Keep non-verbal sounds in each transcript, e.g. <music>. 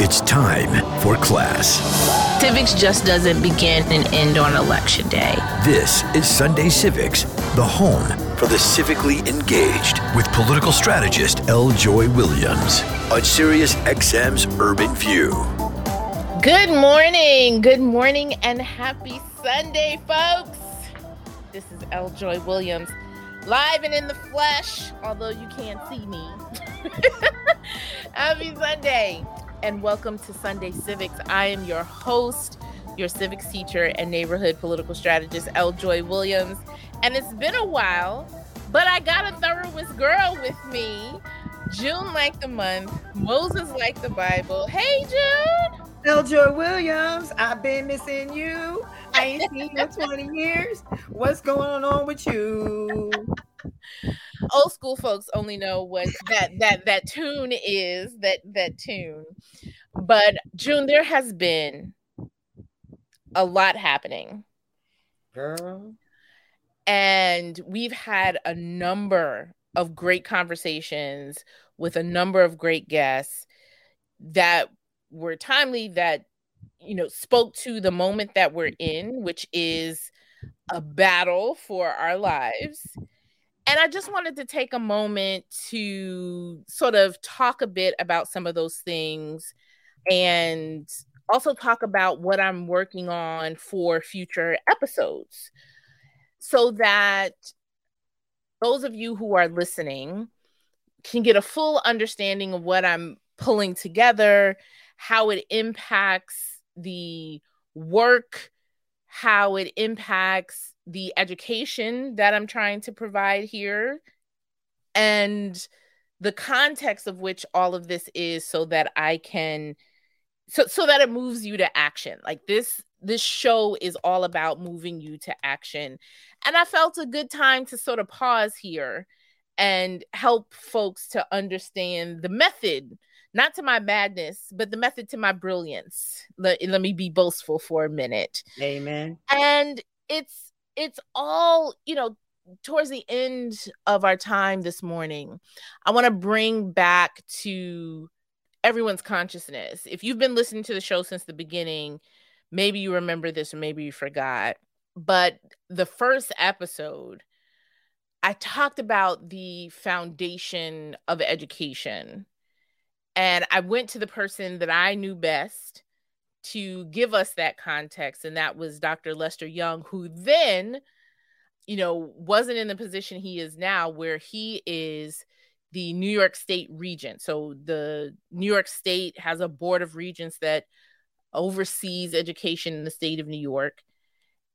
It's time for class. Civics just doesn't begin and end on election day. This is Sunday Civics, the home for the civically engaged with political strategist L. Joy Williams on Sirius XM's Urban View. Good morning, good morning, and happy Sunday, folks. This is L. Joy Williams, live and in the flesh, although you can't see me. <laughs> happy Sunday and welcome to Sunday Civics. I am your host, your civics teacher and neighborhood political strategist, L. Joy Williams. And it's been a while, but I got a thorough girl with me. June like the month, Moses like the Bible. Hey, June. L. Joy Williams, I've been missing you. I ain't seen you in 20 years. What's going on with you? old school folks only know what that that that tune is that that tune but june there has been a lot happening girl and we've had a number of great conversations with a number of great guests that were timely that you know spoke to the moment that we're in which is a battle for our lives. And I just wanted to take a moment to sort of talk a bit about some of those things and also talk about what I'm working on for future episodes so that those of you who are listening can get a full understanding of what I'm pulling together, how it impacts the work, how it impacts the education that I'm trying to provide here and the context of which all of this is so that I can so so that it moves you to action. Like this this show is all about moving you to action. And I felt a good time to sort of pause here and help folks to understand the method, not to my madness, but the method to my brilliance. Let, let me be boastful for a minute. Amen. And it's it's all, you know, towards the end of our time this morning, I want to bring back to everyone's consciousness. If you've been listening to the show since the beginning, maybe you remember this or maybe you forgot. But the first episode, I talked about the foundation of education. And I went to the person that I knew best to give us that context and that was Dr. Lester Young who then you know wasn't in the position he is now where he is the New York State regent. So the New York State has a board of regents that oversees education in the state of New York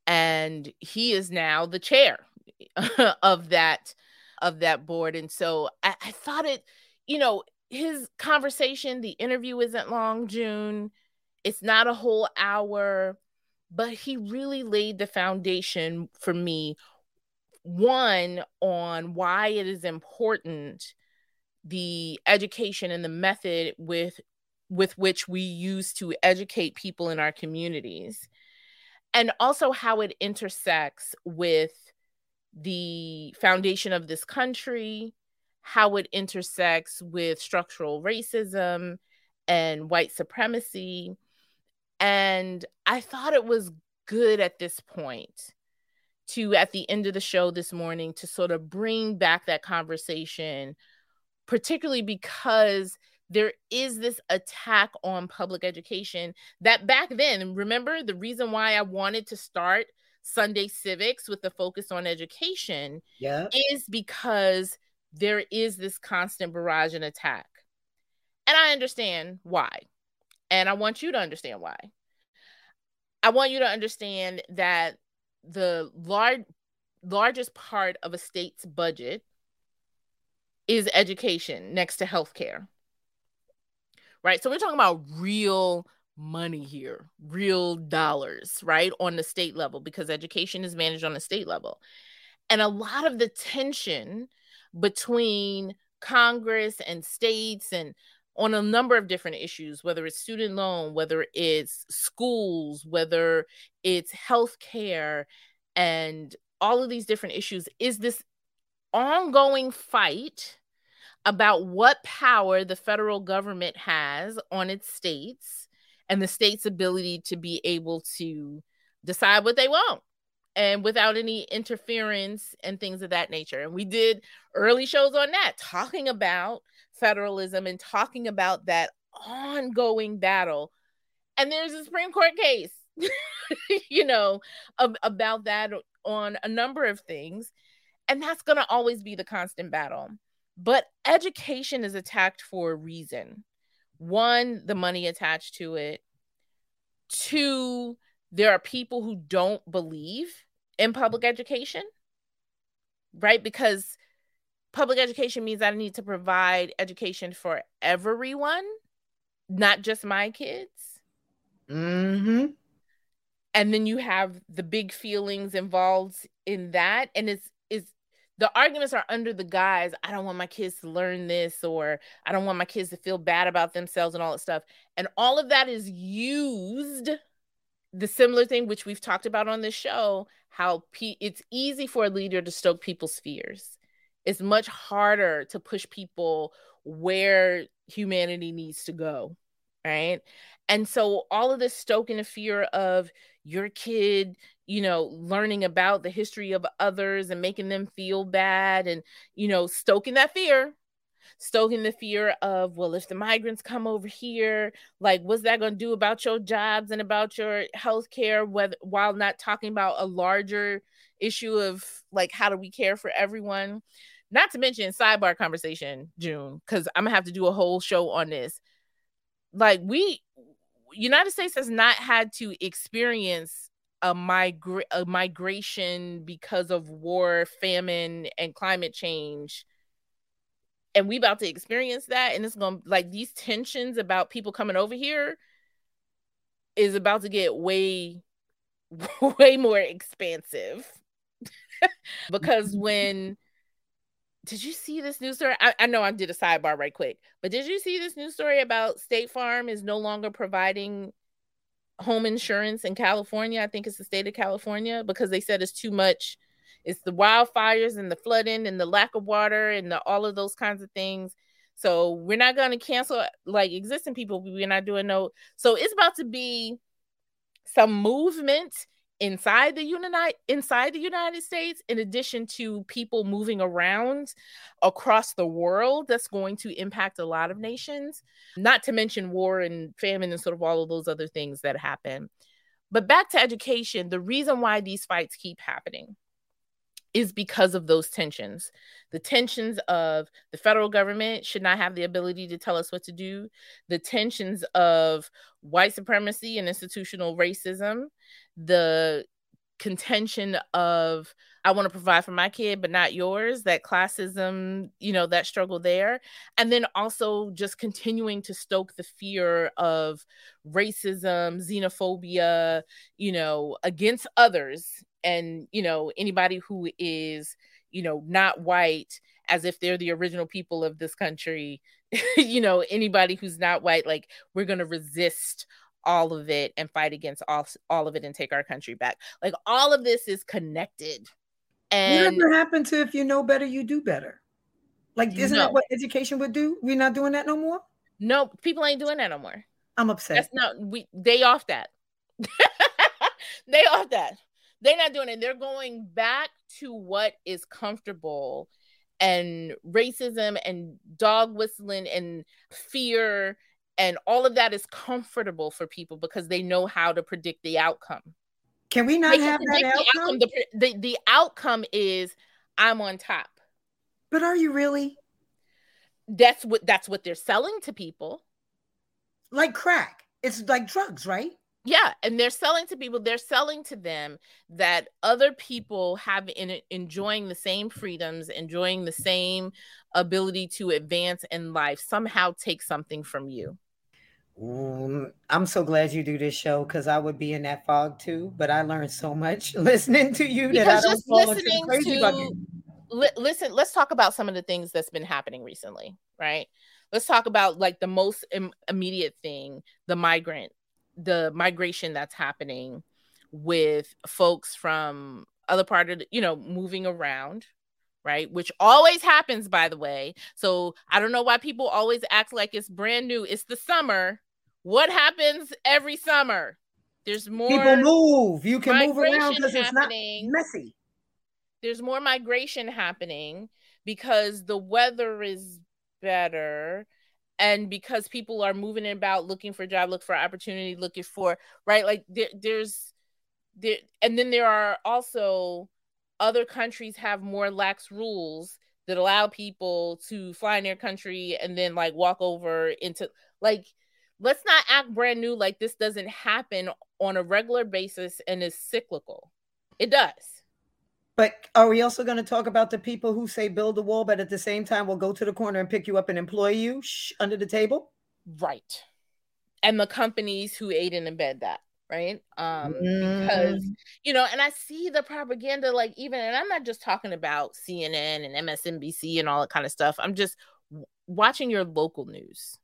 and he is now the chair <laughs> of that of that board and so I, I thought it you know his conversation the interview isn't long June it's not a whole hour, but he really laid the foundation for me. One, on why it is important the education and the method with with which we use to educate people in our communities and also how it intersects with the foundation of this country how it intersects with structural racism and white supremacy and I thought it was good at this point to, at the end of the show this morning, to sort of bring back that conversation, particularly because there is this attack on public education that back then, remember the reason why I wanted to start Sunday Civics with the focus on education yeah. is because there is this constant barrage and attack. And I understand why. And I want you to understand why. I want you to understand that the large largest part of a state's budget is education next to healthcare. Right? So we're talking about real money here, real dollars, right? On the state level because education is managed on the state level. And a lot of the tension between Congress and states and on a number of different issues, whether it's student loan, whether it's schools, whether it's healthcare, and all of these different issues, is this ongoing fight about what power the federal government has on its states and the state's ability to be able to decide what they want and without any interference and things of that nature. And we did early shows on that, talking about federalism and talking about that ongoing battle. And there's a Supreme Court case, <laughs> you know, of, about that on a number of things. And that's going to always be the constant battle. But education is attacked for a reason. One, the money attached to it. Two, there are people who don't believe in public education, right? Because public education means I need to provide education for everyone, not just my kids. Mm-hmm. And then you have the big feelings involved in that. And it's it's the arguments are under the guise, I don't want my kids to learn this, or I don't want my kids to feel bad about themselves and all that stuff. And all of that is used the similar thing which we've talked about on this show how pe- it's easy for a leader to stoke people's fears. It's much harder to push people where humanity needs to go right? And so all of this stoking the fear of your kid you know learning about the history of others and making them feel bad and you know stoking that fear stoking the fear of, well, if the migrants come over here, like, what's that going to do about your jobs and about your health care, while not talking about a larger issue of, like, how do we care for everyone? Not to mention sidebar conversation, June, because I'm to have to do a whole show on this. Like, we, United States has not had to experience a, migra- a migration because of war, famine, and climate change and we about to experience that and it's gonna like these tensions about people coming over here is about to get way <laughs> way more expansive. <laughs> Because <laughs> when did you see this news story? I, I know i did a sidebar right quick but did you see this news story about state farm is no longer providing home insurance in california? I think it's the state of california because they said it's too much it's the wildfires and the flooding and the lack of water and the, all of those kinds of things. So we're not going to cancel like existing people. We're not doing no. So it's about to be some movement inside the United inside the United States, in addition to people moving around across the world, that's going to impact a lot of nations. Not to mention war and famine and sort of all of those other things that happen. But back to education, the reason why these fights keep happening is because of those tensions. The tensions of the federal government should not have the ability to tell us what to do, the tensions of white supremacy and institutional racism, the contention of I want to provide for my kid but not yours that classism you know that struggle there. And then also just continuing to stoke the fear of racism xenophobia you know against others and you know anybody who is you know not white as if they're the original people of this country <laughs> you know anybody who's not white like we're going to resist all of it and fight against all, all of it and take our country back. Like all of this is connected. And whatever happened to if you know better you do better? Like isn't no. that what education would do? We're not doing that no more? No people ain't doing that no more. I'm upset. That's not we they off that. <laughs> They off that they're not doing it. They're going back to what is comfortable and racism and dog whistling and fear and all of that is comfortable for people because they know how to predict the outcome. Can we not have that outcome? The, outcome the, the, the outcome is I'm on top. But are you really? That's what that's what they're selling to people. Like crack. It's like drugs, right? Yeah and they're selling to people they're selling to them that other people have in enjoying the same freedoms enjoying the same ability to advance in life somehow take something from you um, i'm so glad you do this show because i would be in that fog too but i learned so much <laughs> listening to you because that i don't fall listening crazy to. Li- listen let's talk about some of the things that's been happening recently right let's talk about like the most Im- immediate thing the migrant the migration that's happening with folks from other part of the, you know moving around right? Which always happens, by the way. So I don't know why people always act like it's brand new. It's the summer. What happens every summer? There's more people move. You can move around because it's not messy. There's more migration happening because the weather is better and because people are moving about looking for job look for opportunity looking for right? Like there, there's there and then there are also other countries have more lax rules that allow people to fly in their country and then like walk over into like let's not act brand new like this doesn't happen on a regular basis and is cyclical. It does but are we also going to talk about the people who say build a wall but at the same time will go to the corner and pick you up and employ you shh, under the table? Right. And the companies who aid and embed that right? Um mm. because you know and i see the propaganda like even and i'm not just talking about cnn and msnbc and all that kind of stuff. I'm just watching your local news.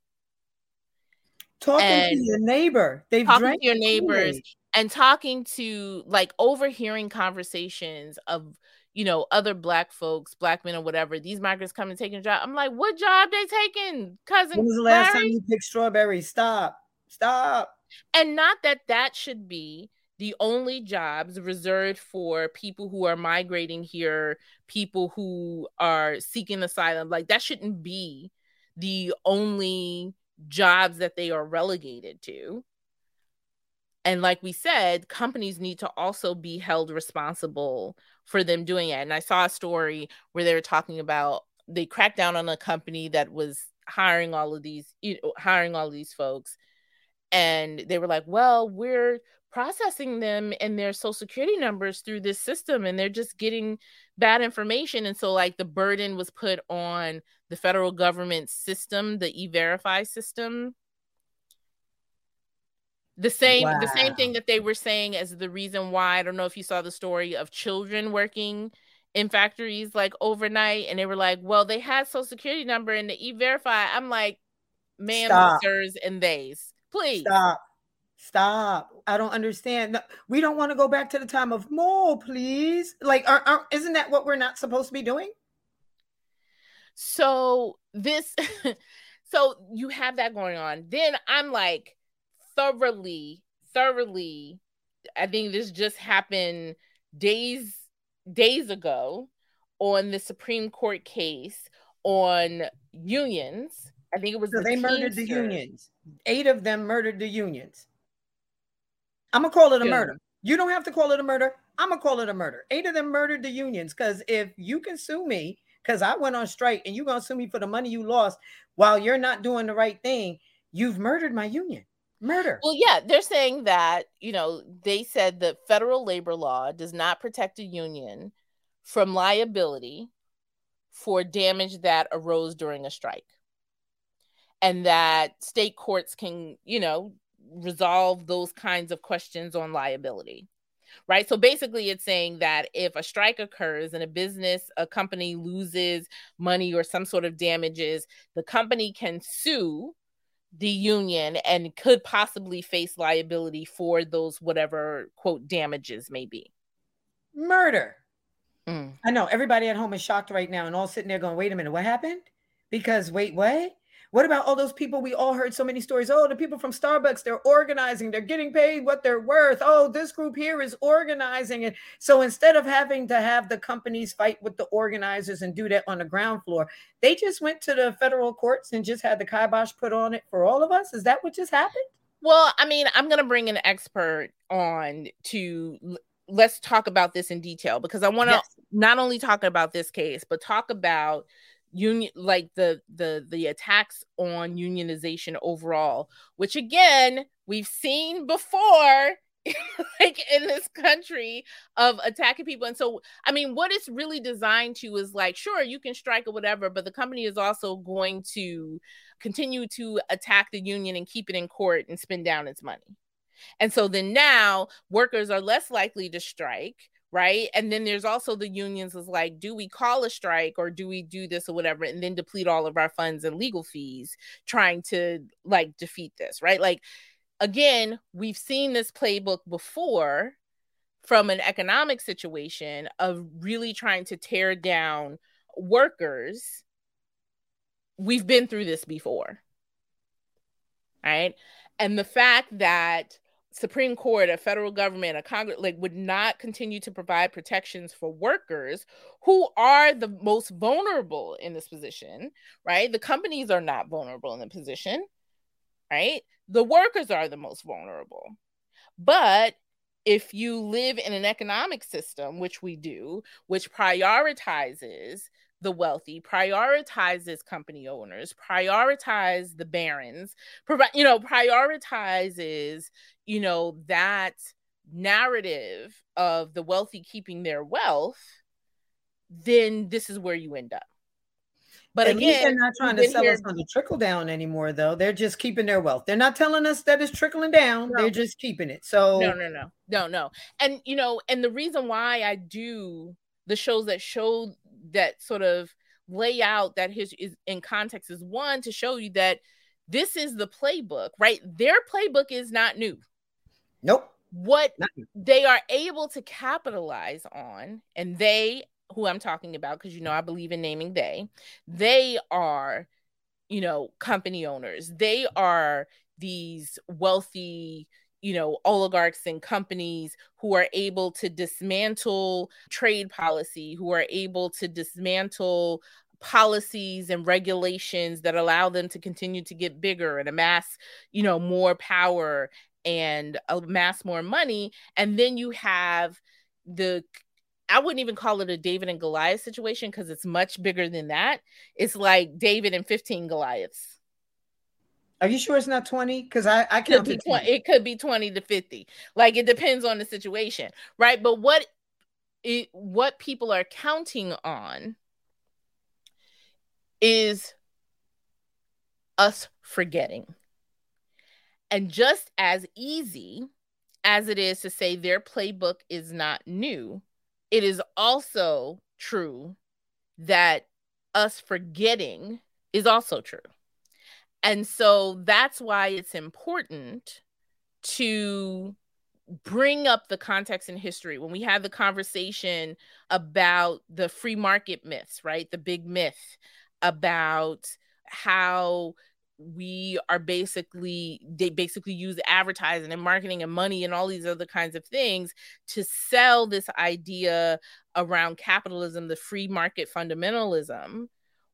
Talking and to your neighbor. They've talking to your neighbors and talking to like overhearing conversations of you know other black folks black men or whatever these migrants come and taking a job i'm like what job they taking cousin when was the last Larry? time you picked strawberries stop stop and not that that should be the only jobs reserved for people who are migrating here, people who are seeking asylum. Like that shouldn't be the only jobs that they are relegated to. And like we said, companies need to also be held responsible for them doing it. And I saw a story where they were talking about they cracked down on a company that was hiring all of these, you know, hiring all these folks and they were like well we're processing them and their social security numbers through this system and they're just getting bad information and so like the burden was put on the federal government system the e-verify system the same wow. the same thing that they were saying as the reason why i don't know if you saw the story of children working in factories like overnight and they were like well they had social security number and the e-verify i'm like ma'am sirs and theys Please stop. Stop. I don't understand. No, we don't want to go back to the time of more, please. Like, are, are, isn't that what we're not supposed to be doing? So, this, <laughs> so you have that going on. Then I'm like, thoroughly, thoroughly, I think this just happened days, days ago on the Supreme Court case on unions I think it was so the they murdered the unions. Eight of them murdered the unions. I'm gonna call it a yeah. murder. You don't have to call it a murder. I'm gonna call it a murder. Eight of them murdered the unions because if you can sue me because I went on strike and you're gonna sue me for the money you lost while you're not doing the right thing, you've murdered my union. Murder. Well, yeah, they're saying that, you know, they said that federal labor law does not protect a union from liability for damage that arose during a strike and that state courts can, you know, resolve those kinds of questions on liability. Right. So basically, it's saying that if a strike occurs and a business, a company loses money or some sort of damages, the company can sue the union and could possibly face liability for those whatever quote damages may be. Murder. Mm. I know everybody at home is shocked right now and all sitting there going, wait a minute, what happened? Because wait, what? What about all those people we all heard so many stories? Oh, the people from Starbucks, they're organizing, they're getting paid what they're worth. Oh, this group here is organizing. And so instead of having to have the companies fight with the organizers and do that on the ground floor, they just went to the federal courts and just had the kibosh put on it for all of us. Is that what just happened? Well, I mean, I'm going to bring an expert on to let's talk about this in detail because I want to yes. not only talk about this case, but talk about union like the the the attacks on unionization overall which again we've seen before <laughs> like in this country of attacking people. And so i mean what it's really designed to is like sure you can strike or whatever but the company is also going to continue to attack the union and keep it in court and spend down its money. And so then now workers are less likely to strike right? And then there's also the unions is like, do we call a strike or do we do this or whatever, and then deplete all of our funds and legal fees trying to like defeat this, right? Like, again, we've seen this playbook before from an economic situation of really trying to tear down workers, we've been through this before. Right. And the fact that Supreme Court, a federal government, a Congress, like would not continue to provide protections for workers who are the most vulnerable in this position, right? The companies are not vulnerable in the position, right? The workers are the most vulnerable. But if you live in an economic system, which we do, which prioritizes the wealthy, prioritizes company owners, prioritize the barons, provide, you know, prioritizes, you know, that narrative of the wealthy keeping their wealth, then this is where you end up. But At again, they're not trying to sell here... us on the trickle down anymore, though. They're just keeping their wealth. They're not telling us that it's trickling down. No. They're just keeping it. So no, no, no, no, no. And you know, and the reason why I do the shows that show that sort of lay out that his is in context is one to show you that this is the playbook, right? Their playbook is not new. Nope. What they are able to capitalize on, and they who I'm talking about, because you know I believe in naming they, they are, you know, company owners. They are these wealthy, you know, oligarchs and companies who are able to dismantle trade policy, who are able to dismantle policies and regulations that allow them to continue to get bigger and amass, you know, more power and amass more money. And then you have the I wouldn't even call it a David and Goliath situation because it's much bigger than that. It's like David and 15 Goliaths. Are you sure it's not 20? Because I, I can't be 20. It could be 20 to 50. Like it depends on the situation, right? But what it what people are counting on is us forgetting. And just as easy as it is to say their playbook is not new, it is also true that us forgetting is also true. And so that's why it's important to bring up the context and history when we have the conversation about the free market myths, right? The big myth about how we are basically they basically use advertising and marketing and money and all these other kinds of things to sell this idea around capitalism the free market fundamentalism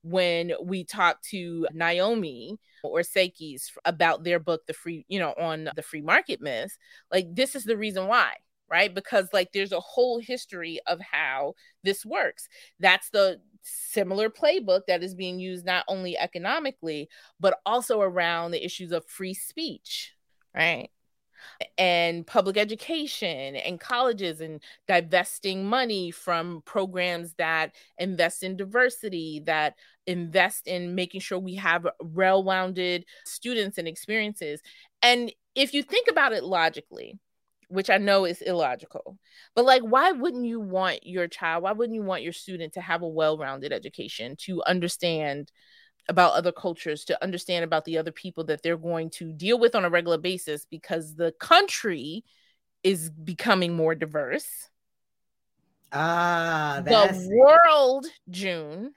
when we talk to Naomi Oreskes about their book the free you know on the free market myth like this is the reason why right because like there's a whole history of how this works that's the similar playbook that is being used not only economically, but also around the issues of free speech, right? And public education and colleges and divesting money from programs that invest in diversity, that invest in making sure we have well rounded students and experiences. And if you think about it logically, which I know is illogical. But like, why wouldn't you want your child, why wouldn't you want your student to have a well rounded education, to understand about other cultures, to understand about the other people that they're going to deal with on a regular basis because the country is becoming more diverse? Ah, the world, June,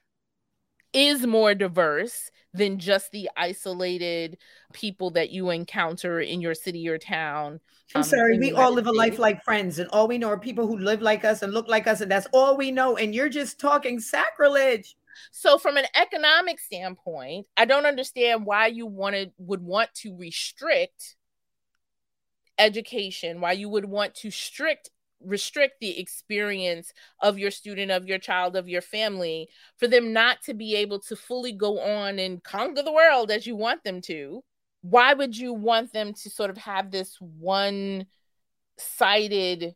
is more diverse than just the isolated people that you encounter in your city or town. I'm um, sorry, we all live a life like friends, and all we know are people who live like us and look like us, and that's all we know. And you're just talking sacrilege. So, from an economic standpoint, I don't understand why you wanted would want to restrict education, why you would want to strict restrict the experience of your student, of your child, of your family, for them not to be able to fully go on and conquer the world as you want them to. Why would you want them to sort of have this one sided,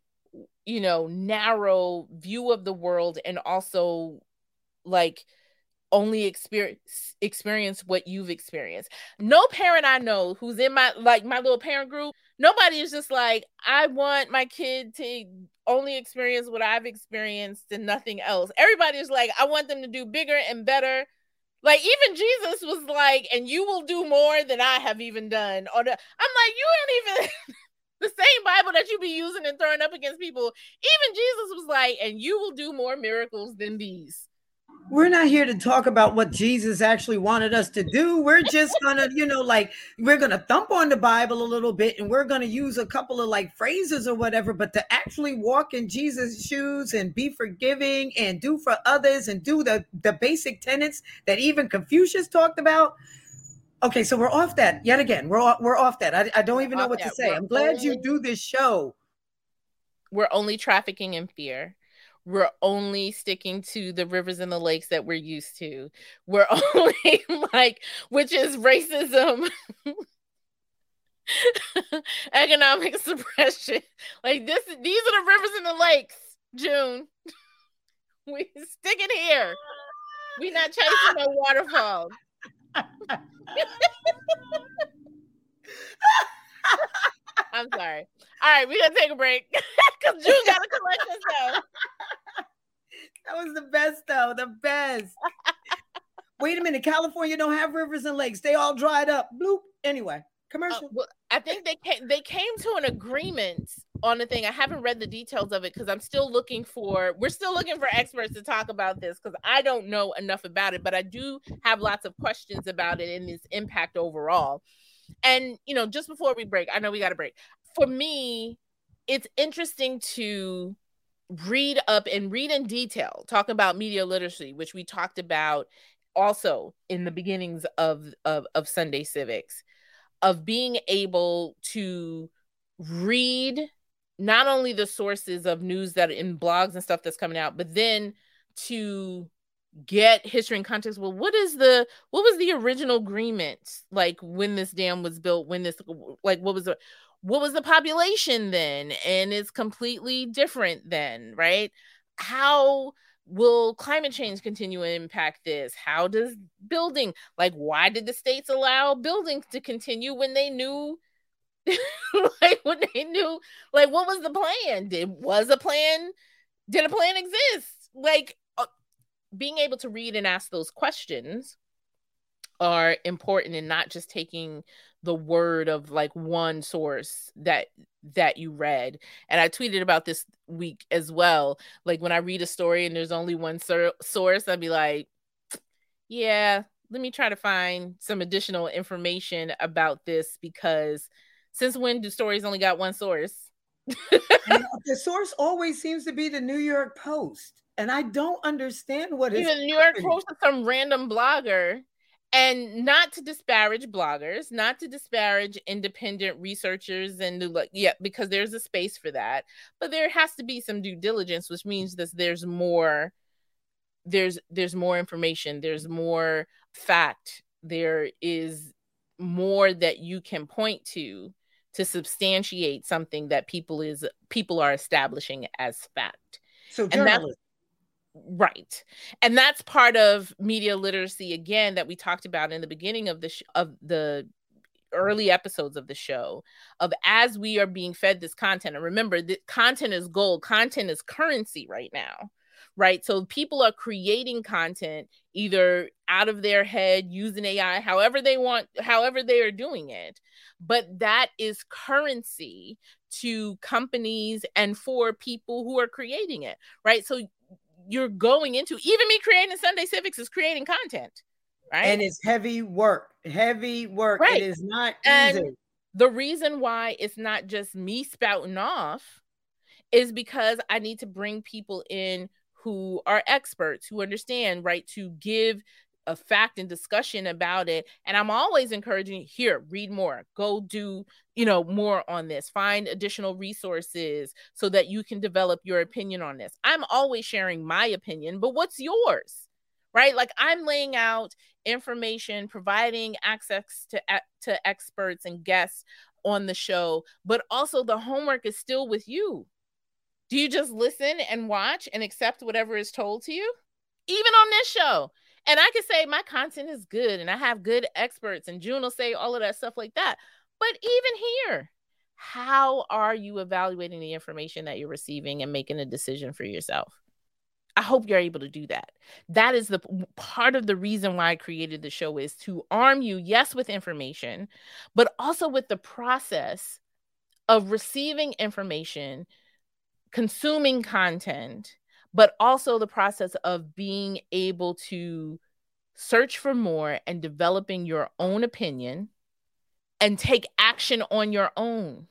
you know, narrow view of the world and also like only experience experience what you've experienced. No parent I know who's in my like my little parent group, nobody is just like I want my kid to only experience what I've experienced and nothing else. Everybody is like I want them to do bigger and better. Like even Jesus was like, and you will do more than I have even done. Or the, I'm like, you don't even <laughs> the same Bible that you be using and throwing up against people. Even Jesus was like, and you will do more miracles than these we're not here to talk about what Jesus actually wanted us to do. We're just gonna, you know, like we're gonna thump on the Bible a little bit and we're gonna use a couple of like phrases or whatever, but to actually walk in Jesus' shoes and be forgiving and do for others and do the the basic tenets that even Confucius talked about. Okay, so we're off that yet again. We're off, we're off that. I, I don't even know what that. to say. We're I'm glad only, you do this show. We're only trafficking in fear we're only sticking to the rivers and the lakes that we're used to. We're <laughs> only like, which is racism, <laughs> economic suppression. Like this, these are the rivers and the lakes, June. <laughs> we stick it here. We're not chasing no waterfalls. I'm sorry. All right, we're gonna take a break <laughs> because June gotta collect herself. <laughs> That was the best, though. The best. <laughs> Wait a minute, California don't have rivers and lakes. They all dried up. Bloop. Anyway, commercial. Uh, well, I think they came. They came to an agreement on the thing. I haven't read the details of it because I'm still looking for. We're still looking for experts to talk about this because I don't know enough about it, but I do have lots of questions about it and its impact overall. And you know, just before we break, I know we got to break. For me, it's interesting to read up and read in detail, talk about media literacy, which we talked about also in the beginnings of, of, of Sunday Civics, of being able to read not only the sources of news that in blogs and stuff that's coming out, but then to get history and context well what is the what was the original agreement like when this dam was built when this like what was the what was the population then? And it's completely different then right? How will climate change continue to impact this? How does building like why did the states allow buildings to continue when they knew <laughs> like when they knew like what was the plan? Did was a plan did a plan exist? Like being able to read and ask those questions are important and not just taking the word of like one source that that you read. And i tweeted about this week as well. Like when i read a story and there's only one sur- source i'd be like yeah let me try to find some additional information about this because since when do stories only got one source <laughs> the source always seems to be the new york post and i don't understand what is the new york post is some random blogger and not to disparage bloggers not to disparage independent researchers and the like yeah because there's a space for that but there has to be some due diligence which means that there's more there's there's more information there's more fact there is more that you can point to to substantiate something that people is people are establishing as fact. So journalism. Right. And that's part of media literacy again that we talked about in the beginning of the sh- of the early episodes of the show of as we are being fed this content and remember the content is gold content is currency right now right so people are creating content either out of their head using ai however they want however they are doing it but that is currency to companies and for people who are creating it right so you're going into even me creating Sunday Civics is creating content, right? And it's heavy work, heavy work. Right. It is not and easy. The reason why it's not just me spouting off is because I need to bring people in who are experts, who understand, right, to give a fact and discussion about it. And i'm always encouraging here read more. Go do you know more on this. Find additional resources so that you can develop your opinion on this. I'm always sharing my opinion but what's yours right? Like i'm laying out information providing access to to experts and guests on the show but also the homework is still with you do you just listen and watch and accept whatever is told to you even on this show and I can say my content is good and I have good experts, and June will say all of that stuff like that. But even here, how are you evaluating the information that you're receiving and making a decision for yourself? I hope you're able to do that. That is the part of the reason why I created the show is to arm you, yes, with information, but also with the process of receiving information, consuming content, but also the process of being able to search for more and developing your own opinion and take action on your own.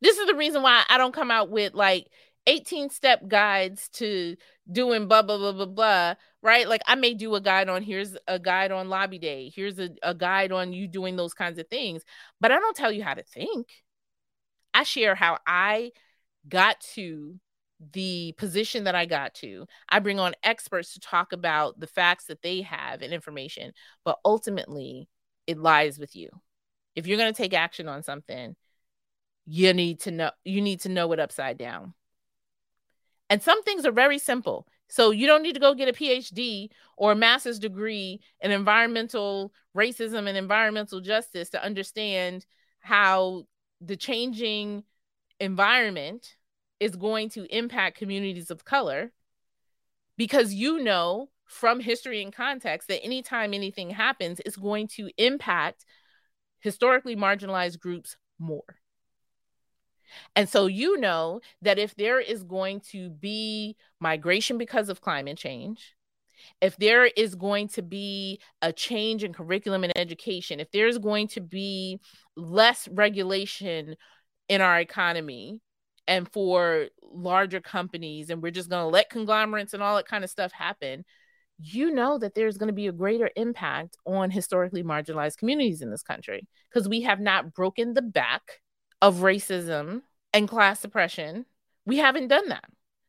This is the reason why I don't come out with like 18 step guides to doing blah blah blah blah blah right? Like i may do a guide on here's a guide on lobby day. Here's a, a guide on you doing those kinds of things but i don't tell you how to think. I share how i got to the position that i got to i bring on experts to talk about the facts that they have and information. But ultimately it lies with you. If you're going to take action on something you need to know you need to know it upside down. And some things are very simple. So you don't need to go get a PhD or a master's degree in environmental racism and environmental justice to understand how the changing environment is going to impact communities of color because you know from history and context that anytime anything happens, it's going to impact historically marginalized groups more. And so you know that if there is going to be migration because of climate change, if there is going to be a change in curriculum and education, if there's going to be less regulation in our economy and for larger companies, and we're just going to let conglomerates and all that kind of stuff happen, you know that there's going to be a greater impact on historically marginalized communities in this country because we have not broken the back of racism and class suppression. We haven't done that.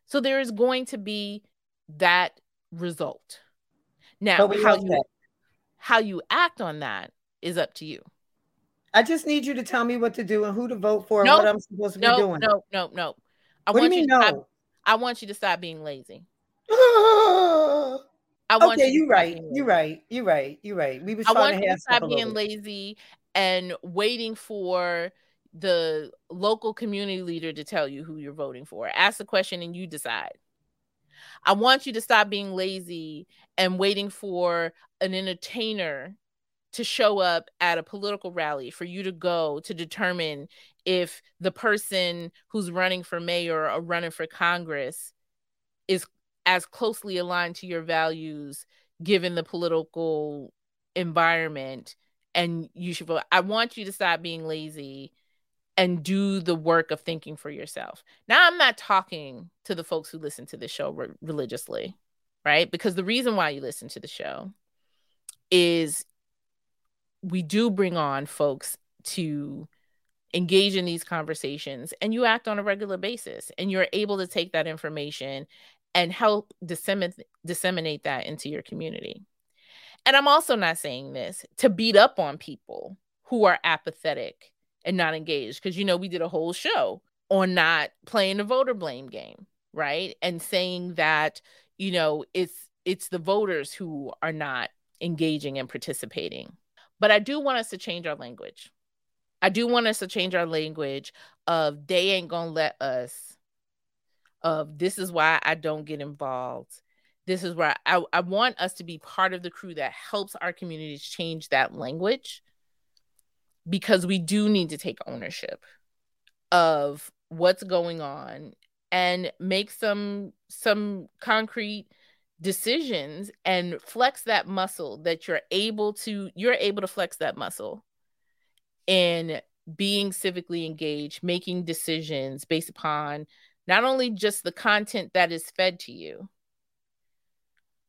So there is going to be that result. Now, how you, how you act on that is up to you. I just need you to tell me what to do and who to vote for nope, and what I'm supposed to nope, be doing. No, no, no. I what want do you, mean, you no? Stop, I want you to stop being lazy. <gasps> I want okay, you are right. You're right. You're right. You're right. We was I want to you to stop being lazy and waiting for the local community leader to tell you who you're voting for. Ask the question and you decide. I want you to stop being lazy and waiting for an entertainer to show up at a political rally for you to go to determine if the person who's running for mayor or running for Congress is as closely aligned to your values given the political environment and you should vote. I want you to stop being lazy and do the work of thinking for yourself. Now, I'm not talking to the folks who listen to the show re- religiously, right? Because the reason why you listen to the show is we do bring on folks to engage in these conversations and you act on a regular basis and you're able to take that information and help disseminate disseminate that into your community. And I'm also not saying this to beat up on people who are apathetic and not engaged because you know we did a whole show on not playing the voter blame game right and saying that you know it's it's the voters who are not engaging and participating but i do want us to change our language. I do want us to change our language of they ain't gonna let us of this is why i don't get involved. This is where I, I want us to be part of the crew that helps our communities change that language because we do need to take ownership of what's going on and make some some concrete decisions and flex that muscle that you're able to you're able to flex that muscle in being civically engaged making decisions based upon not only just the content that is fed to you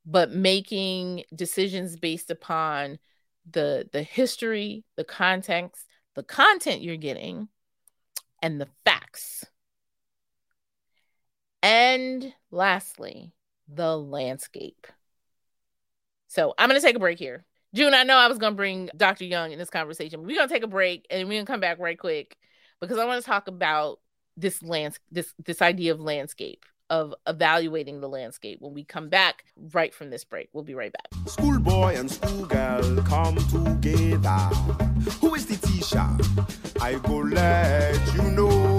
but making decisions based upon the the history, the context, the content you're getting, and the facts. And lastly, the landscape. So I'm going to take a break here. June, I know I was going to bring Dr. Young in this conversation. We're going to take a break and we're going to come back right quick because I want to talk about this lands this this idea of landscape of evaluating the landscape when we come back right from this break. We'll be right back. Schoolboy and schoolgirl come together. Who is the teacher? I go let you know.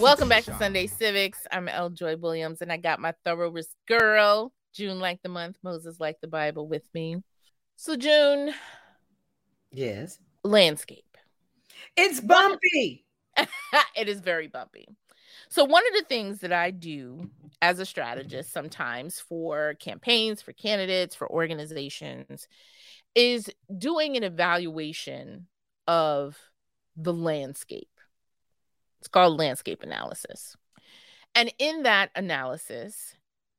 Welcome back to Sunday Civics. I'm L. Joy Williams, and I got my thorough risk girl, June like the month, Moses like the Bible with me. So, June. Yes. Landscape. It's bumpy. <laughs> it is very bumpy. So, one of the things that I do as a strategist sometimes for campaigns, for candidates, for organizations is doing an evaluation of the landscape. It's called landscape analysis. And in that analysis,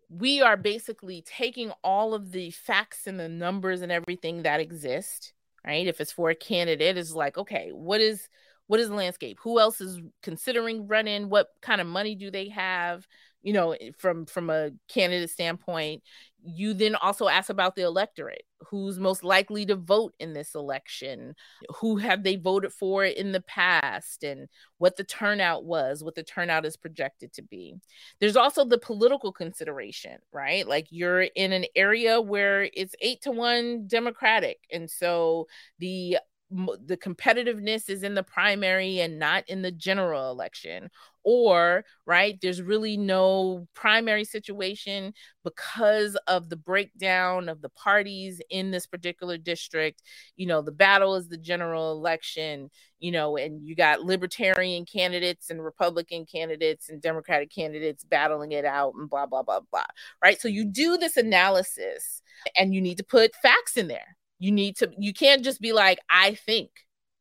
we are basically taking all of the facts and the numbers and everything that exist, right? If it's for a candidate, it's like, okay, what is what is the landscape? Who else is considering running? What kind of money do they have? You know, from from a candidate standpoint, you then also ask about the electorate who's most likely to vote in this election who have they voted for in the past and what the turnout was what the turnout is projected to be. There's also the political consideration right? Like you're in an area where it's 8 to 1 democratic and so the the competitiveness is in the primary and not in the general election or right there's really no primary situation because of the breakdown of the parties in this particular district. You know the battle is the general election you know and you got libertarian candidates and republican candidates and democratic candidates battling it out and blah blah blah blah right? So you do this analysis and you need to put facts in there you need to you can't just be like i think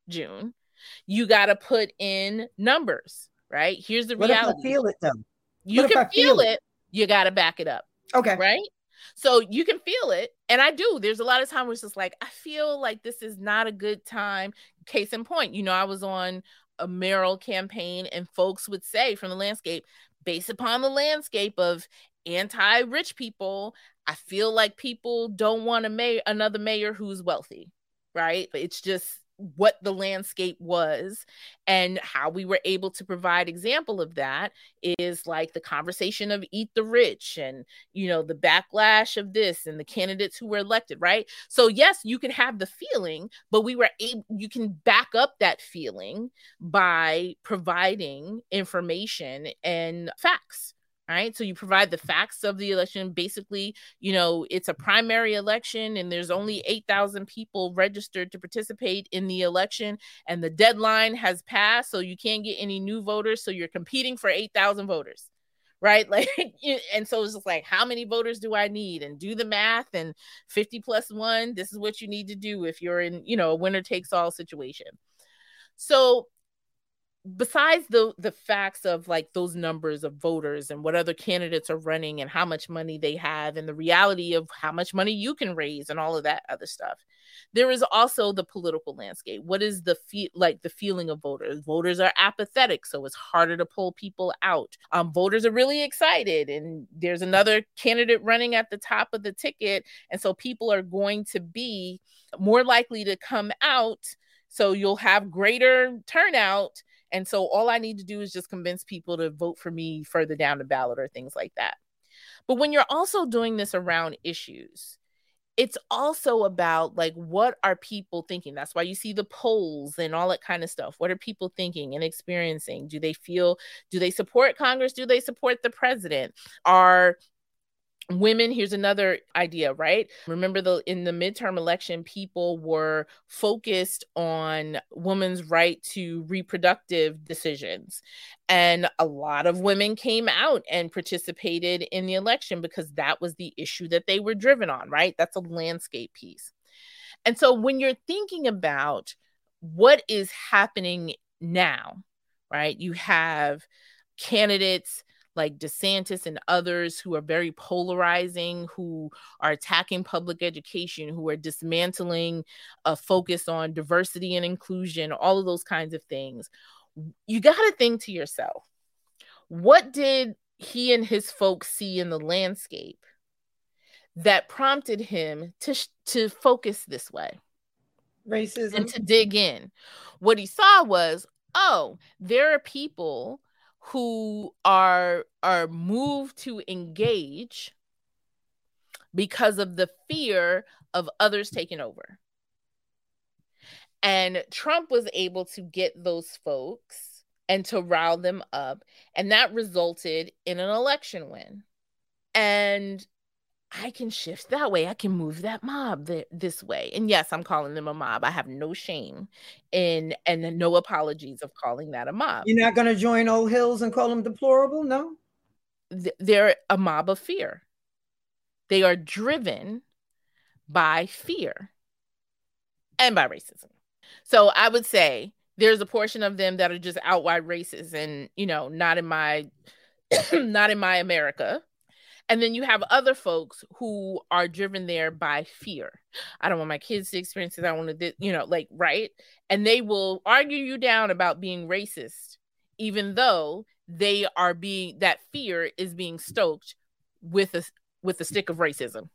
june you got to put in numbers right? Here's the what reality. feel it though. You what can feel, feel it, it, you got to back it up. Okay. Right? So you can feel it. And I do. There's a lot of time where it's just like, I feel like this is not a good time. Case in point, you know, I was on a mayoral campaign and folks would say from the landscape, based upon the landscape of anti-rich people, I feel like people don't want a mayor, another mayor who's wealthy. Right. It's just what the landscape was and how we were able to provide example of that is like the conversation of eat the rich and you know the backlash of this and the candidates who were elected right so yes you can have the feeling but we were able you can back up that feeling by providing information and facts right so you provide the facts of the election. Basically you know it's a primary election and there's only 8000 people registered to participate in the election and the deadline has passed so you can't get any new voters so you're competing for 8000 voters right? <laughs> Like and so it's just like how many voters do i need? And do the math and 50 plus 1 this is what you need to do if you're in you know a winner takes all situation. So besides the the facts of like those numbers of voters and what other candidates are running and how much money they have and the reality of how much money you can raise and all of that other stuff there is also the political landscape. What is the feel like the feeling of voters? Voters are apathetic so it's harder to pull people out. Um, voters are really excited and there's another candidate running at the top of the ticket and so people are going to be more likely to come out so you'll have greater turnout and so all I need to do is just convince people to vote for me further down the ballot or things like that. But when you're also doing this around issues, it's also about like what are people thinking? That's why you see the polls and all that kind of stuff. What are people thinking and experiencing? Do they feel do they support congress? Do they support the president? Are women here's another idea right? Remember the in the midterm election people were focused on women's right to reproductive decisions. And a lot of women came out and participated in the election because that was the issue that they were driven on right? That's a landscape piece. And so when you're thinking about what is happening now right? You have candidates like DeSantis and others who are very polarizing, who are attacking public education, who are dismantling a focus on diversity and inclusion, all of those kinds of things. You got to think to yourself, what did he and his folks see in the landscape that prompted him to to focus this way? Racism and to dig in. What he saw was, oh, there are people who are are moved to engage because of the fear of others taking over. And Trump was able to get those folks and to rile them up. And that resulted in an election win. And I can shift that way. I can move that mob th- this way. And yes, I'm calling them a mob. I have no shame in and no apologies of calling that a mob. You're not going to join Old Hills and call them deplorable? No. Th- they're a mob of fear. They are driven by fear and by racism. So I would say there's a portion of them that are just outright racist and, you know, not in my <clears throat> not in my America and then you have other folks who are driven there by fear. I don't want my kids to experience it. I want to, you know, like, right. And they will argue you down about being racist, even though they are being, that fear is being stoked with a, with a stick of racism.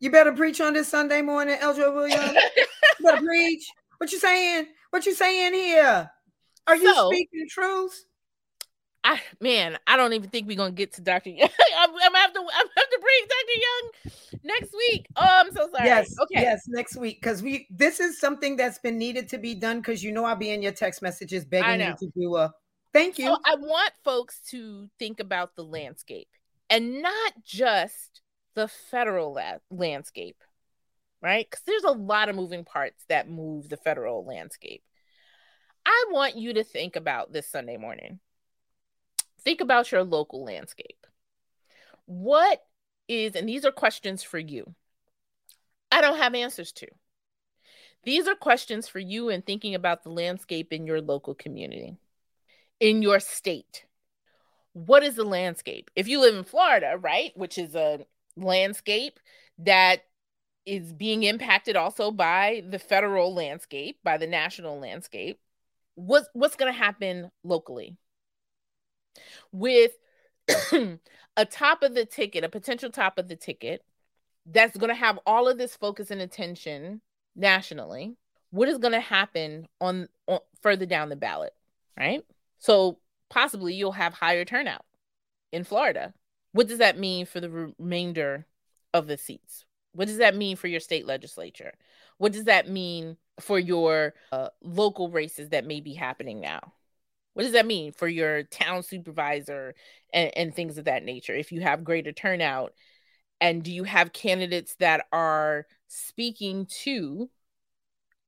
You better preach on this Sunday morning, L. Joy Williams. <laughs> you better preach. What you saying? What you saying here? Are you so, speaking truth? I man, I don't even think we're gonna get to Dr. Young. <laughs> I'm, I'm, gonna have to I'm have to bring Dr. Young next week. Oh, I'm so sorry. Yes, okay. Yes, next week. Because we this is something that's been needed to be done because you know I'll be in your text messages begging you to do a thank you. So I want folks to think about the landscape and not just the federal la- landscape, right? Because there's a lot of moving parts that move the federal landscape. I want you to think about this Sunday morning think about your local landscape. What is, and these are questions for you. I don't have answers to. These are questions for you in thinking about the landscape in your local community, in your state. What is the landscape? If you live in Florida, right, which is a landscape that is being impacted also by the federal landscape, by the national landscape, what's what's going to happen locally? With <clears throat> a top of the ticket, a potential top of the ticket that's going to have all of this focus and attention nationally. What is going to happen on, on further down the ballot, right? So possibly you'll have higher turnout in Florida. What does that mean for the remainder of the seats? What does that mean for your state legislature? What does that mean for your uh, local races that may be happening now? What does that mean for your town supervisor and, and things of that nature? If you have greater turnout, and do you have candidates that are speaking to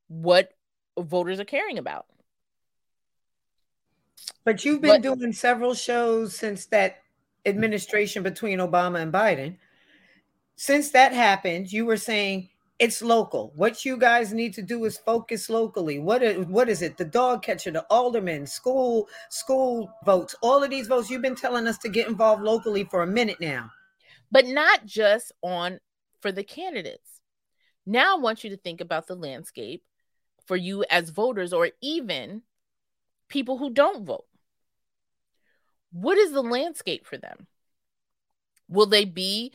what voters are caring about? But you've been but, doing several shows since that administration between Obama and Biden. Since that happened, you were saying it's local. What you guys need to do is focus locally. What is, what is it? The dog catcher, the alderman, school school votes, all of these votes. You've been telling us to get involved locally for a minute now. But not just on for the candidates. Now I want you to think about the landscape for you as voters or even people who don't vote. What is the landscape for them? Will they be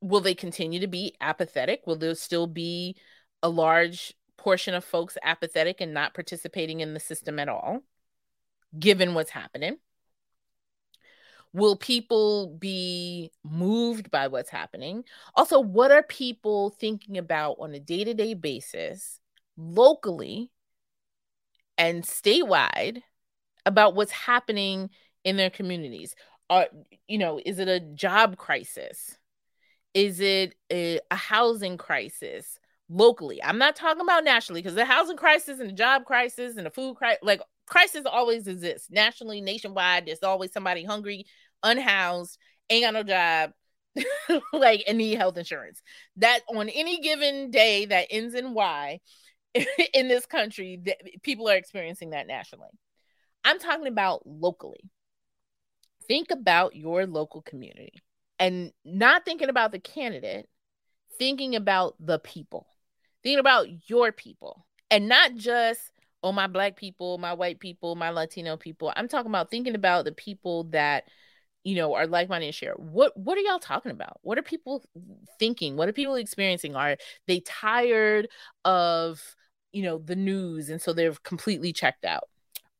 will they continue to be apathetic? Will there still be a large portion of folks apathetic and not participating in the system at all, given what's happening? Will people be moved by what's happening? Also, what are people thinking about on a day to day basis, locally and statewide, about what's happening in their communities? Are, you know, is it a job crisis? Is it a, a housing crisis locally? I'm not talking about nationally because the housing crisis and the job crisis and the food crisis, like crisis always exists nationally, nationwide. There's always somebody hungry, unhoused, ain't got no job, <laughs> like and need health insurance. That on any given day that ends in Y <laughs> in this country, people are experiencing that nationally. I'm talking about locally. Think about your local community and not thinking about the candidate, thinking about the people, thinking about your people, and not just, oh, my black people, my white people, my Latino people. I'm talking about thinking about the people that you know are like-minded and share. What what are y'all talking about? What are people thinking? What are people experiencing? Are they tired of you know the news? And so they're completely checked out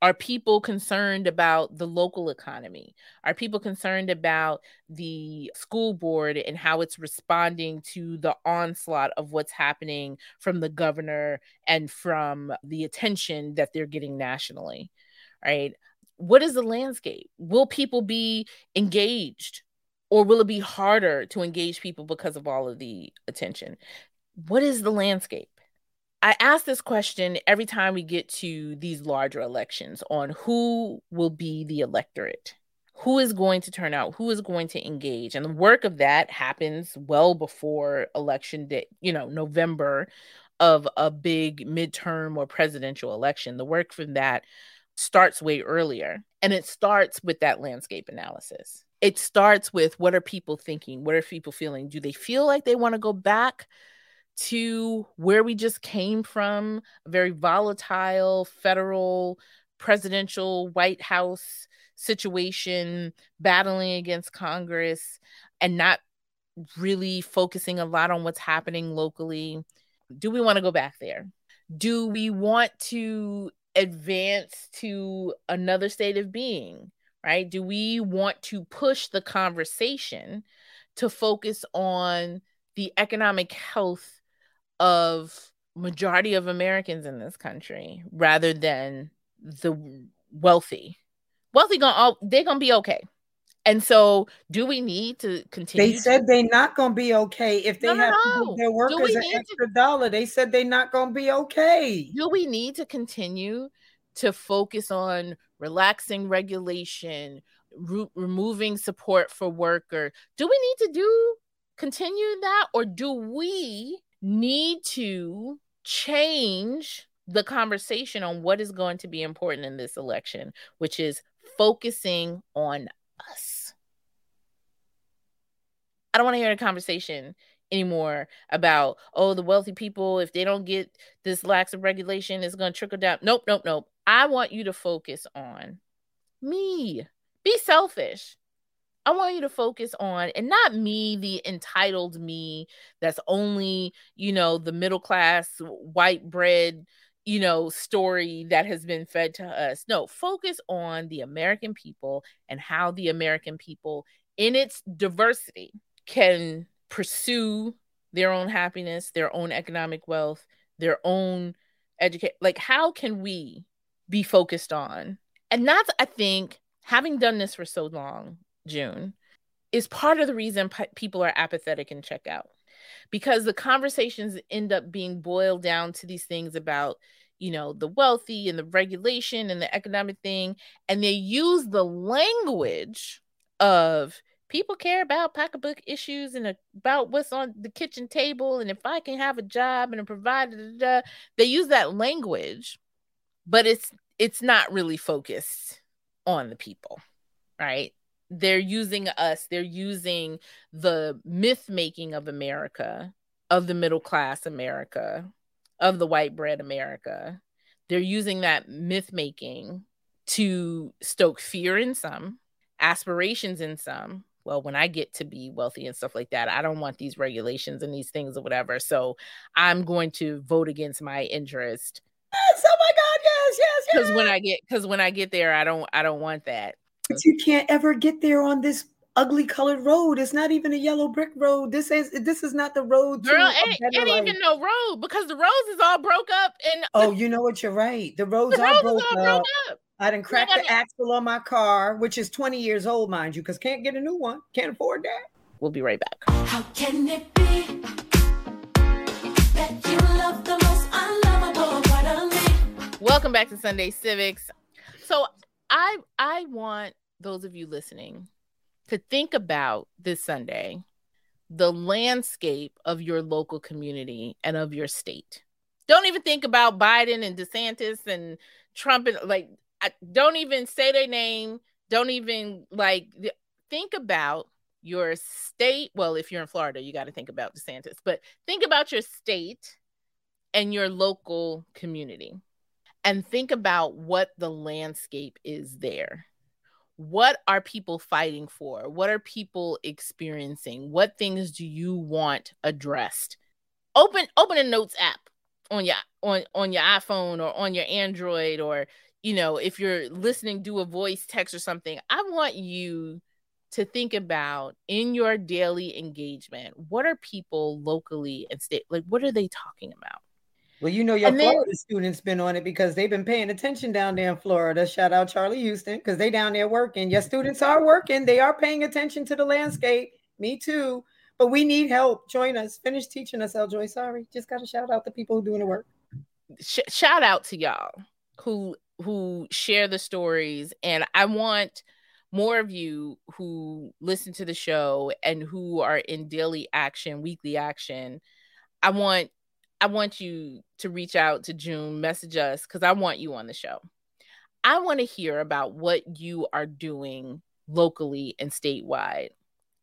are people concerned about the local economy? Are people concerned about the school board and how it's responding to the onslaught of what's happening from the governor and from the attention that they're getting nationally? Right? What is the landscape? Will people be engaged Or will it be harder to engage people because of all of the attention? What is the landscape? I ask this question every time we get to these larger elections on who will be the electorate who is going to turn out who is going to engage and the work of that happens well before election day you know november of a big midterm or presidential election. The work from that starts way earlier and it starts with that landscape analysis. It starts with what are people thinking? What are people feeling? Do they feel like they want to go back to where we just came from a very volatile federal presidential white house situation, battling against Congress, and not really focusing a lot on what's happening locally. Do we want to go back there? Do we want to advance to another state of being? Right? Do we want to push the conversation to focus on the economic health of majority of Americans in this country rather than the wealthy wealthy gonna all they're gonna be okay. And so, do we need to continue? They said they're not going to be okay if they no, have no, to give their workers an extra to, dollar. They said they're not going to be okay. Do we need to continue to focus on relaxing regulation, re- removing support for worker? Do we need to do continue that, or do we need to change the conversation on what is going to be important in this election, which is focusing on us. I don't want to hear a conversation anymore about oh the wealthy people if they don't get this lax of regulation it's going to trickle down. Nope nope nope. I want you to focus on me. Be selfish i want you to focus on and not me the entitled me that's only you know the middle class white bread you know, story that has been fed to us. No, focus on the American people and how the American people, in its diversity, can pursue their own happiness, their own economic wealth, their own educate. Like, how can we be focused on? And that's, I think, having done this for so long, June, is part of the reason p- people are apathetic and check out. Because the conversations end up being boiled down to these things about you know the wealthy and the regulation and the economic thing and they use the language of people care about pocketbook issues and about what's on the kitchen table and if i can have a job and a provider they use that language but it's it's not really focused on the people right they're using us they're using the myth making of america of the middle class america of the white bread america. They're using that myth making to stoke fear in some aspirations in some. Well when i get to be wealthy and stuff like that i don't want these regulations and these things or whatever. So i'm going to vote against my interest. Yes! Oh my god! Yes! Yes! Because yes. when i get because when i get there i don't i don't want that but you can't ever get there on this ugly colored road. It's not even a yellow brick road. This is this is not the road. Girl, ain't, ain't even no road because the roads is all broke up. And oh, you know what? You're right. The roads the are roads broke, all up. broke up. I didn't crack the axle on my car, which is 20 years old, mind you, because can't get a new one. Can't afford that. We'll be right back. How can it be that you love the most unlovable part of me? Welcome back to Sunday Civics. So I I want those of you listening to think about this Sunday the landscape of your local community and of your state. Don't even think about Biden and DeSantis and Trump and like I, don't even say their name. Don't even like think about your state. Well, if you're in Florida, you got to think about DeSantis, but think about your state and your local community and think about what the landscape is there what are people fighting for? What are people experiencing? What things do you want addressed? Open open a notes app on your on on your iPhone or on your Android or you know, if you're listening do a voice text or something. I want you to think about in your daily engagement, what are people locally and state like what are they talking about? Well, you know your and Florida then, students been on it because they've been paying attention down there in Florida. Shout out Charlie Houston because they down there working. Your mm-hmm. students are working. They are paying attention to the landscape. Me too. But we need help. Join us. Finish teaching us, Joy. Sorry, just got to shout out the people who doing the work. Sh- shout out to y'all who who share the stories, and I want more of you who listen to the show and who are in daily action, weekly action. I want I want you to reach out to June, message us because I want you on the show. I want to hear about what you are doing locally and statewide.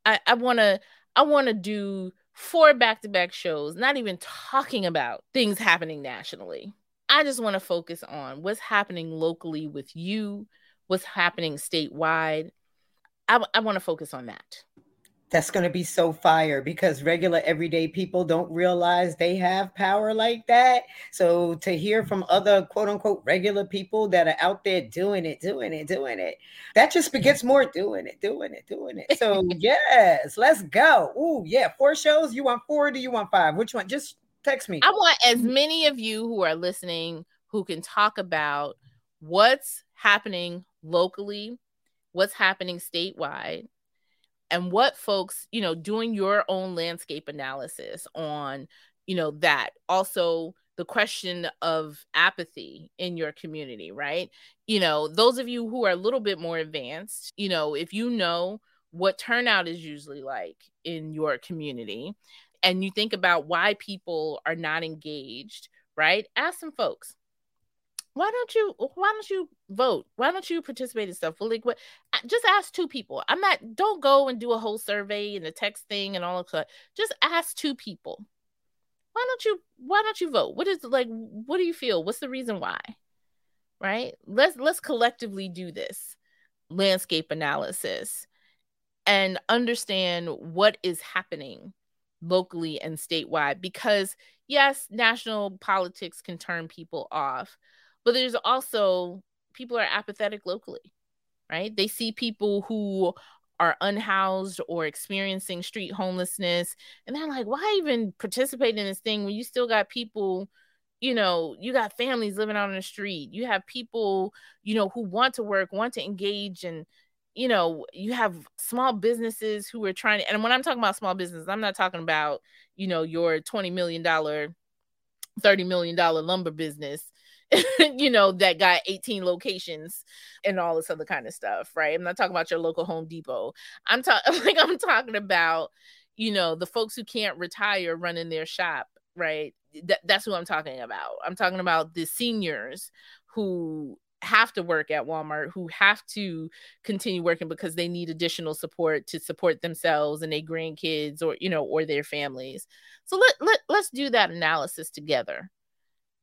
I, I want to I want to do four back-to-back shows, not even talking about things happening nationally. I just want to focus on what's happening locally with you, what's happening statewide. I, I want to focus on that that's going to be so fire because regular everyday people don't realize they have power like that. So to hear from other quote unquote regular people that are out there doing it, doing it, doing it, that just begets more doing it, doing it, doing it. So <laughs> yes, let's go. Oh yeah, four shows. You want four? do you want five? Which one? Just text me. I want as many of you who are listening who can talk about what's happening locally, what's happening statewide and what folks you know doing your own landscape analysis on you know that. Also the question of apathy in your community right? You know those of you who are a little bit more advanced you know if you know what turnout is usually like in your community and you think about why people are not engaged right? Ask some folks why don't you why don't you vote? Why don't you participate in stuff? Well like what just ask two people. I'm not don't go and do a whole survey and a text thing and all of that. Just ask two people. Why don't you why don't you vote? What is like what do you feel? What's the reason why? Right? Let's let's collectively do this landscape analysis and understand what is happening locally and statewide because yes national politics can turn people off but there's also people are apathetic locally, right? They see people who are unhoused or experiencing street homelessness and they're like why even participate in this thing when you still got people you know you got families living out on the street you have people you know who want to work want to engage and you know you have small businesses who are trying to and when i'm talking about small business i'm not talking about you know your 20 million dollar 30 million dollar lumber business <laughs> you know, that got 18 locations and all this other kind of stuff, right? I'm not talking about your local Home Depot. I'm talking <laughs> like I'm talking about, you know, the folks who can't retire running their shop, right? That, that's who I'm talking about. I'm talking about the seniors who have to work at Walmart who have to continue working because they need additional support to support themselves and their grandkids or you know or their families. So let, let let's do that analysis together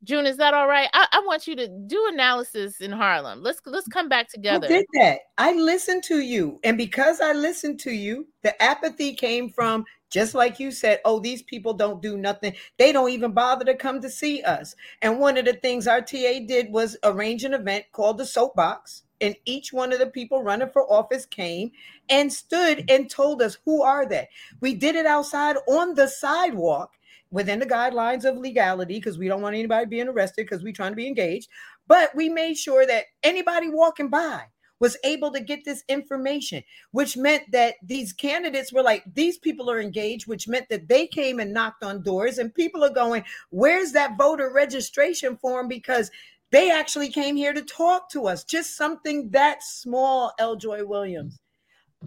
June, is that all right? I, I, want you to do analysis in Harlem. Let's let's come back together. I did that. I listened to you, and because I listened to you, the apathy came from just like you said. Oh, these people don't do nothing. They don't even bother to come to see us. And one of the things our TA did was arrange an event called the Soapbox, and each one of the people running for office came and stood and told us who are they. We did it outside on the sidewalk within the guidelines of legality because we don't want anybody being arrested because we're trying to be engaged. But we made sure that anybody walking by was able to get this information, which meant that these candidates were like, these people are engaged, which meant that they came and knocked on doors, and people are going, Where's that voter registration form? Because they actually came here to talk to us. Just something that small, L. Joy Williams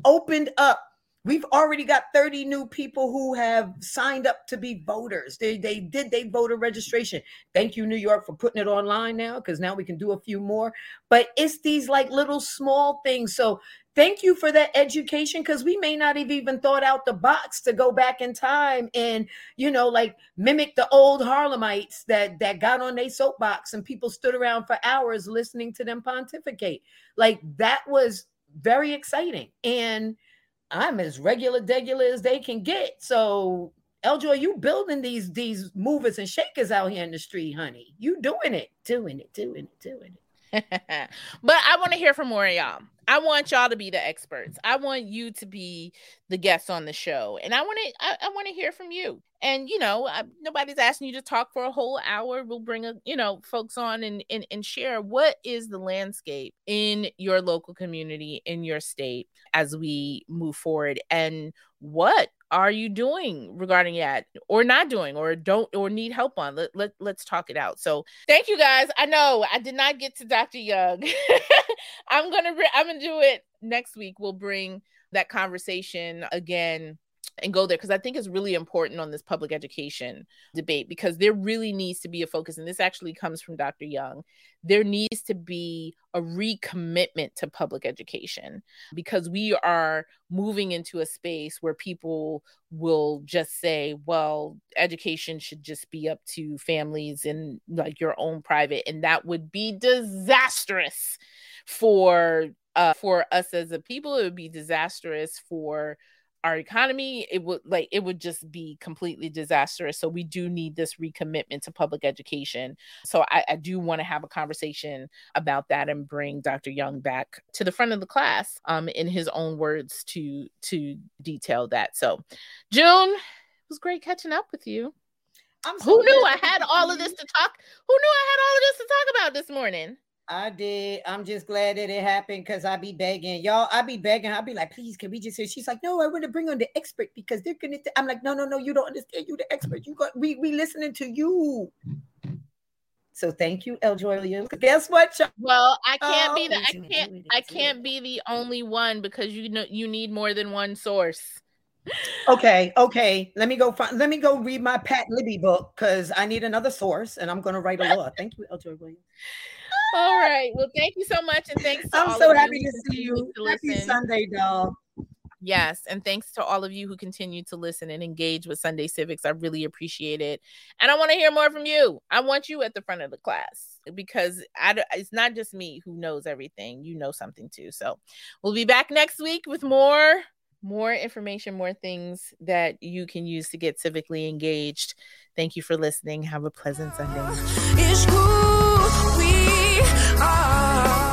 opened up We've already got 30 new people who have signed up to be voters. They, they did they voter registration. Thank you, New York, for putting it online now because now we can do a few more. But it's these like little small things. So thank you for that education because we may not have even thought out the box to go back in time and you know like mimic the old harlemites that that got on their soapbox and people stood around for hours listening to them pontificate like that was very exciting and I'm as regular degular as they can get. So L. Joy, you building these these movers and shakers out here in the street, honey. You doing it, doing it, doing it, doing it. <laughs> but I want to hear from more of y'all. I want y'all to be the experts. I want you to be the guests on the show, and I want to. I, I want to hear from you. And you know, I, nobody's asking you to talk for a whole hour. We'll bring a you know folks on and, and and share what is the landscape in your local community in your state as we move forward, and what are you doing regarding that or not doing or don't or need help on? Let, let, let's talk it out. So thank you guys. I know i did not get to dr young. <laughs> I'm gonna i'm gonna do it next week. We'll bring that conversation again and go there because I think it's really important on this public education debate because there really needs to be a focus. And this actually comes from Dr. Young. There needs to be a recommitment to public education because we are moving into a space where people will just say, well, education should just be up to families and like your own private. And that would be disastrous for uh, for us as a people. It would be disastrous for our economy it would like it would just be completely disastrous so we do need this recommitment to public education. So i, I do want to have a conversation about that and bring dr young back to the front of the class um in his own words to to detail that. So june it was great catching up with you. So who knew i had all of this to talk? Who knew i had all of this to talk about this morning I did. I'm just glad that it happened because I be begging y'all. I be begging. I'll be like, please, can we just hear? She's like, no, I want to bring on the expert because they're gonna. Th-. I'm like, no, no, no, you don't understand. You the expert. You got we we listening to you. So thank you, El Williams. Guess what? Y'all? Well, I can't oh, be the I can't I can't be the only one because you know you need more than one source. okay, okay. Let me go find. Let me go read my Pat Libby book because I need another source, and I'm going to write a law. Thank you, El Williams. All right. Well, thank you so much, and thanks. I'm so happy to see you. To happy Sunday, doll. Yes, and thanks to all of you who continue to listen and engage with Sunday Civics. I really appreciate it, and I want to hear more from you. I want you at the front of the class because I, it's not just me who knows everything. You know something too. So we'll be back next week with more more information, more things that you can use to get civically engaged. Thank you for listening. Have a pleasant Sunday. Ah.